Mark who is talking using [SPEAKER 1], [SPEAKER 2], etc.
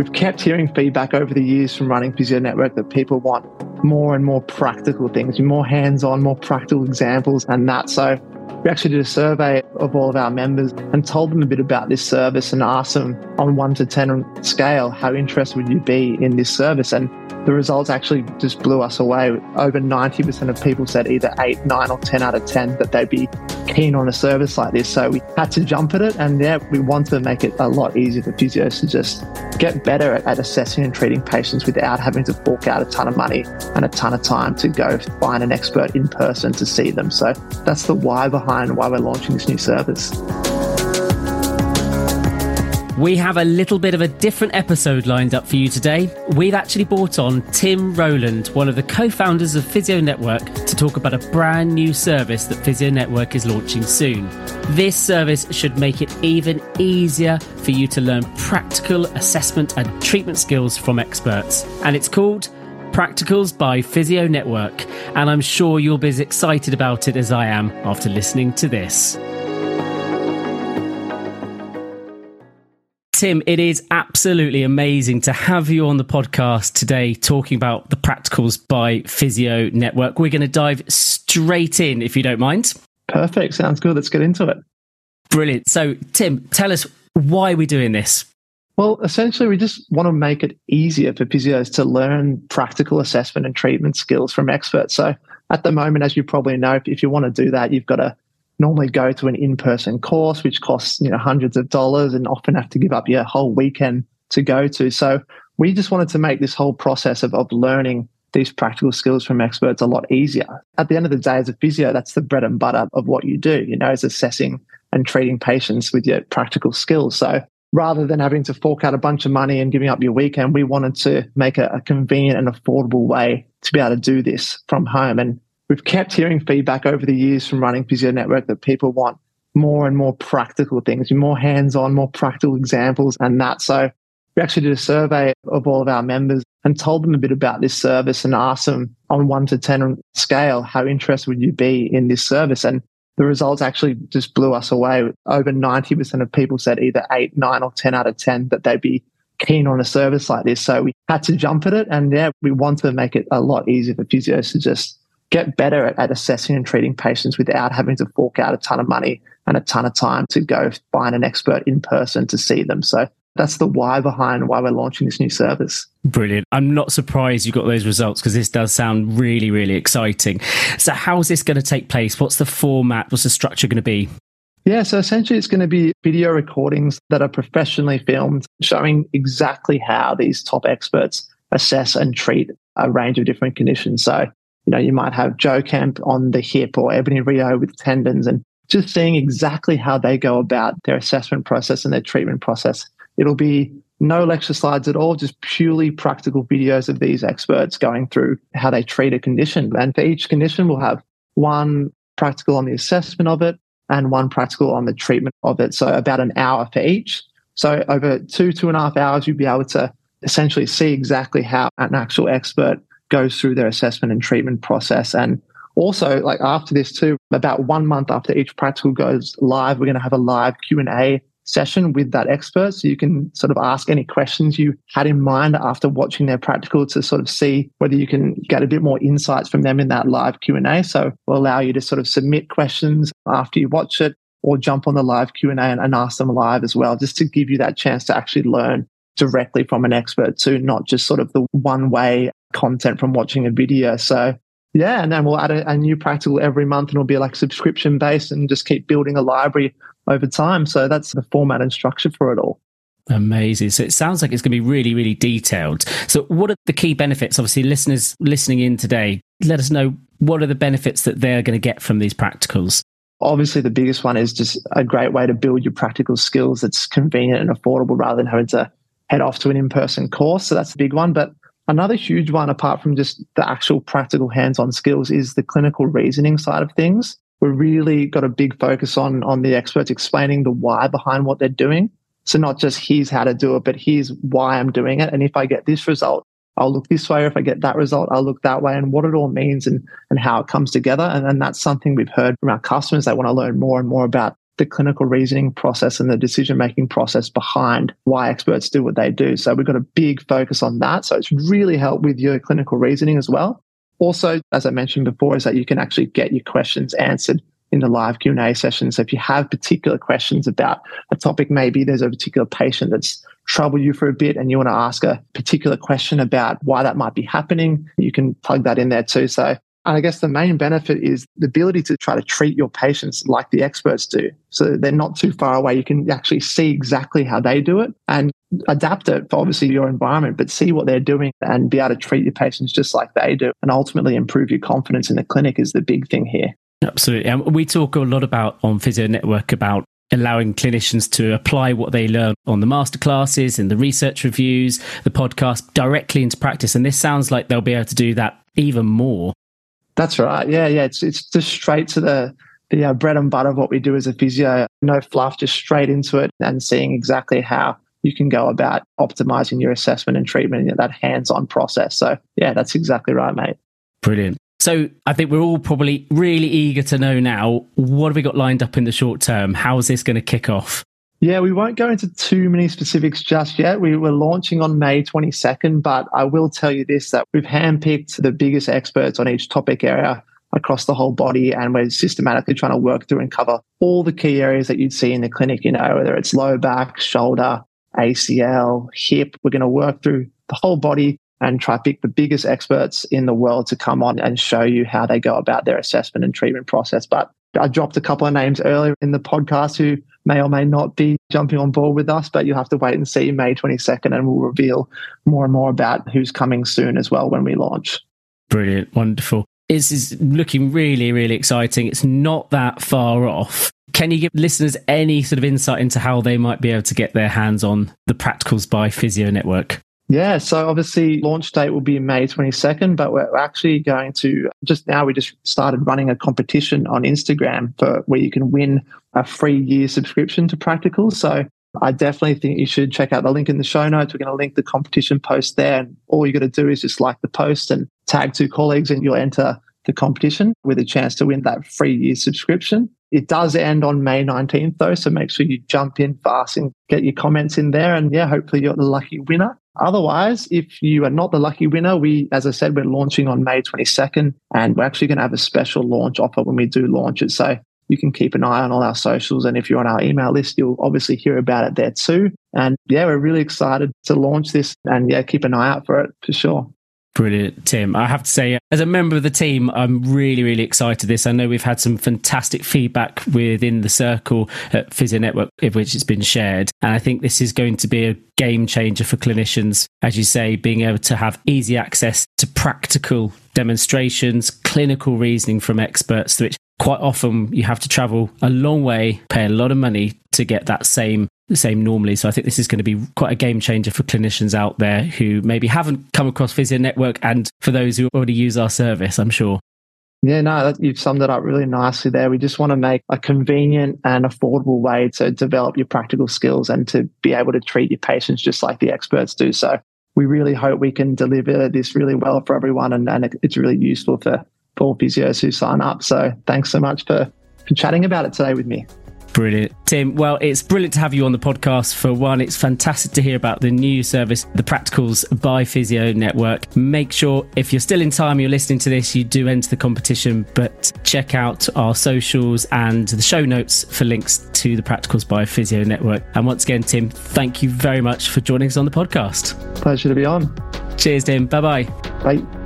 [SPEAKER 1] We've kept hearing feedback over the years from running Physio Network that people want more and more practical things, more hands on, more practical examples, and that. So we actually did a survey of all of our members and told them a bit about this service and asked them on one to 10 scale, how interested would you be in this service? And the results actually just blew us away. Over 90% of people said either 8, 9, or 10 out of 10 that they'd be keen on a service like this. So we had to jump at it. And yeah, we wanted to make it a lot easier for physios to just get better at, at assessing and treating patients without having to fork out a ton of money and a ton of time to go find an expert in person to see them. So that's the why behind why we're launching this new service.
[SPEAKER 2] We have a little bit of a different episode lined up for you today. We've actually brought on Tim Rowland, one of the co founders of Physio Network, to talk about a brand new service that Physio Network is launching soon. This service should make it even easier for you to learn practical assessment and treatment skills from experts. And it's called Practicals by Physio Network. And I'm sure you'll be as excited about it as I am after listening to this. Tim, it is absolutely amazing to have you on the podcast today talking about the practicals by Physio Network. We're going to dive straight in, if you don't mind.
[SPEAKER 1] Perfect. Sounds good. Let's get into it.
[SPEAKER 2] Brilliant. So, Tim, tell us why we're doing this.
[SPEAKER 1] Well, essentially, we just want to make it easier for physios to learn practical assessment and treatment skills from experts. So, at the moment, as you probably know, if you want to do that, you've got to normally go to an in-person course which costs you know hundreds of dollars and often have to give up your whole weekend to go to. So we just wanted to make this whole process of, of learning these practical skills from experts a lot easier. At the end of the day as a physio that's the bread and butter of what you do you know is assessing and treating patients with your practical skills. So rather than having to fork out a bunch of money and giving up your weekend we wanted to make a, a convenient and affordable way to be able to do this from home. And we've kept hearing feedback over the years from running Physio Network that people want more and more practical things, more hands on, more practical examples, and that. So we actually did a survey of all of our members and told them a bit about this service and asked them on one to 10 scale, how interested would you be in this service? And the results actually just blew us away. Over 90% of people said either 8, 9, or 10 out of 10 that they'd be keen on a service like this. So we had to jump at it. And yeah, we wanted to make it a lot easier for physios to just get better at, at assessing and treating patients without having to fork out a ton of money and a ton of time to go find an expert in person to see them. So that's the why behind why we're launching this new service.
[SPEAKER 2] Brilliant. I'm not surprised you got those results because this does sound really, really exciting. So, how is this going to take place? What's the format? What's the structure going to be?
[SPEAKER 1] Yeah, so essentially it's going to be video recordings that are professionally filmed showing exactly how these top experts assess and treat a range of different conditions. So you know, you might have Jo Kemp on the hip or Ebonie Rio with tendons and just seeing exactly how they go about their assessment process and their treatment process. It'll be no lecture slides at all, just purely practical videos of these experts going through how they treat a condition. And for each condition, we'll have one practical on the assessment of it and one practical on the treatment of it. So about an hour for each. So over two, two and a half hours, you'll be able to essentially see exactly how an actual expert goes through their assessment and treatment process. And also, like after this too, about one month after each practical goes live, we're going to have a live Q and A session with that expert, so you can sort of ask any questions you had in mind after watching their practical to sort of see whether you can get a bit more insights from them in that live Q and A. So we'll allow you to sort of submit questions after you watch it, or jump on the live Q and A and ask them live as well, just to give you that chance to actually learn directly from an expert to not just sort of the one way content from watching a video. So yeah, and then we'll add a, a new practical every month and it'll be like subscription based and just keep building a library over time. So that's the format and structure for it all.
[SPEAKER 2] Amazing. So it sounds like it's going to be really, really detailed. So, what are the key benefits? Obviously, listeners listening in today, let us know what are the benefits that they're going to get from these practicals.
[SPEAKER 1] Obviously, the biggest one is just a great way to build your practical skills that's convenient and affordable rather than having to head off to an in person course. So, that's the big one. But Another huge one, apart from just the actual practical hands on skills, is the clinical reasoning side of things. We've really got a big focus on, on the experts explaining the why behind what they're doing. So, not just here's how to do it, but here's why I'm doing it. And if I get this result, I'll look this way. If I get that result, I'll look that way and what it all means and, and how it comes together. And then that's something we've heard from our customers. They want to learn more and more about the clinical reasoning process and the decision making process behind why experts do what they do. So we've got a big focus on that. So it's really helped with your clinical reasoning as well. Also, as I mentioned before, is that you can actually get your questions answered in the live Q&A session. So if you have particular questions about a topic, maybe there's a particular patient that's troubled you for a bit and you want to ask a particular question about why that might be happening, you can plug that in there too. So and I guess the main benefit is the ability to try to treat your patients like the experts do. So they're not too far away. You can actually see exactly how they do it and adapt it for obviously your environment, but see what they're doing and be able to treat your patients just like they do and ultimately improve your confidence in the clinic is the big thing here.
[SPEAKER 2] Absolutely. And we talk a lot about on Physio Network about allowing clinicians to apply what they learn on the masterclasses and the research reviews, the podcast directly into practice. And this sounds like they'll be able to do that even more
[SPEAKER 1] that's right. Yeah, yeah. It's it's just straight to the the uh, bread and butter of what we do as a physio. No fluff, just straight into it and seeing exactly how you can go about optimizing your assessment and treatment that hands-on process. So yeah, that's exactly right, mate.
[SPEAKER 2] Brilliant. So I think we're all probably really eager to know now what have we got lined up in the short term? How is this going to kick off?
[SPEAKER 1] Yeah, we won't go into too many specifics just yet. We were launching on May 22nd, but I will tell you this that we've handpicked the biggest experts on each topic area across the whole body, and we're systematically trying to work through and cover all the key areas that you'd see in the clinic, you know, whether it's low back, shoulder, ACL, hip. We're going to work through the whole body and try to pick the biggest experts in the world to come on and show you how they go about their assessment and treatment process. But I dropped a couple of names earlier in the podcast who may or may not be jumping on board with us, but you'll have to wait and see May 22nd and we'll reveal more and more about who's coming soon as well when we launch.
[SPEAKER 2] Brilliant. Wonderful. This is looking really, really exciting. It's not that far off. Can you give listeners any sort of insight into how they might be able to get their hands on the Practicals by Physio Network?
[SPEAKER 1] Yeah, so obviously launch date will be May 22nd, but we're actually going to just now we just started running a competition on Instagram for where you can win a free year subscription to Practical. So I definitely think you should check out the link in the show notes. We're going to link the competition post there. And all you got to do is just like the post and tag two colleagues and you'll enter the competition with a chance to win that free year subscription. It does end on May 19th though, so make sure you jump in fast and get your comments in there. And yeah, hopefully you're the lucky winner. Otherwise, if you are not the lucky winner, we, as I said, we're launching on May 22nd and we're actually going to have a special launch offer when we do launch it. So you can keep an eye on all our socials. And if you're on our email list, you'll obviously hear about it there too. And yeah, we're really excited to launch this and yeah, keep an eye out for it for sure.
[SPEAKER 2] Brilliant, Tim. I have to say, as a member of the team, I'm really, really excited this. I know we've had some fantastic feedback within the circle at Physio Network, which it's been shared. And I think this is going to be a game changer for clinicians. As you say, being able to have easy access to practical demonstrations, clinical reasoning from experts, which quite often you have to travel a long way, pay a lot of money to get that same the same normally. So I think this is going to be quite a game changer for clinicians out there who maybe haven't come across Physio Network and for those who already use our service, I'm sure.
[SPEAKER 1] Yeah, no, you've summed it up really nicely there. We just want to make a convenient and affordable way to develop your practical skills and to be able to treat your patients just like the experts do. So we really hope we can deliver this really well for everyone and, and it's really useful for, for all physios who sign up. So thanks so much for, for chatting about it today with me.
[SPEAKER 2] Brilliant. Tim, well, it's brilliant to have you on the podcast. For one, it's fantastic to hear about the new service, the Practicals by Physio Network. Make sure, if you're still in time, you're listening to this, you do enter the competition, but check out our socials and the show notes for links to the Practicals by Physio Network. And once again, Tim, thank you very much for joining us on the podcast.
[SPEAKER 1] Pleasure to be on.
[SPEAKER 2] Cheers, Tim. Bye-bye.
[SPEAKER 1] Bye.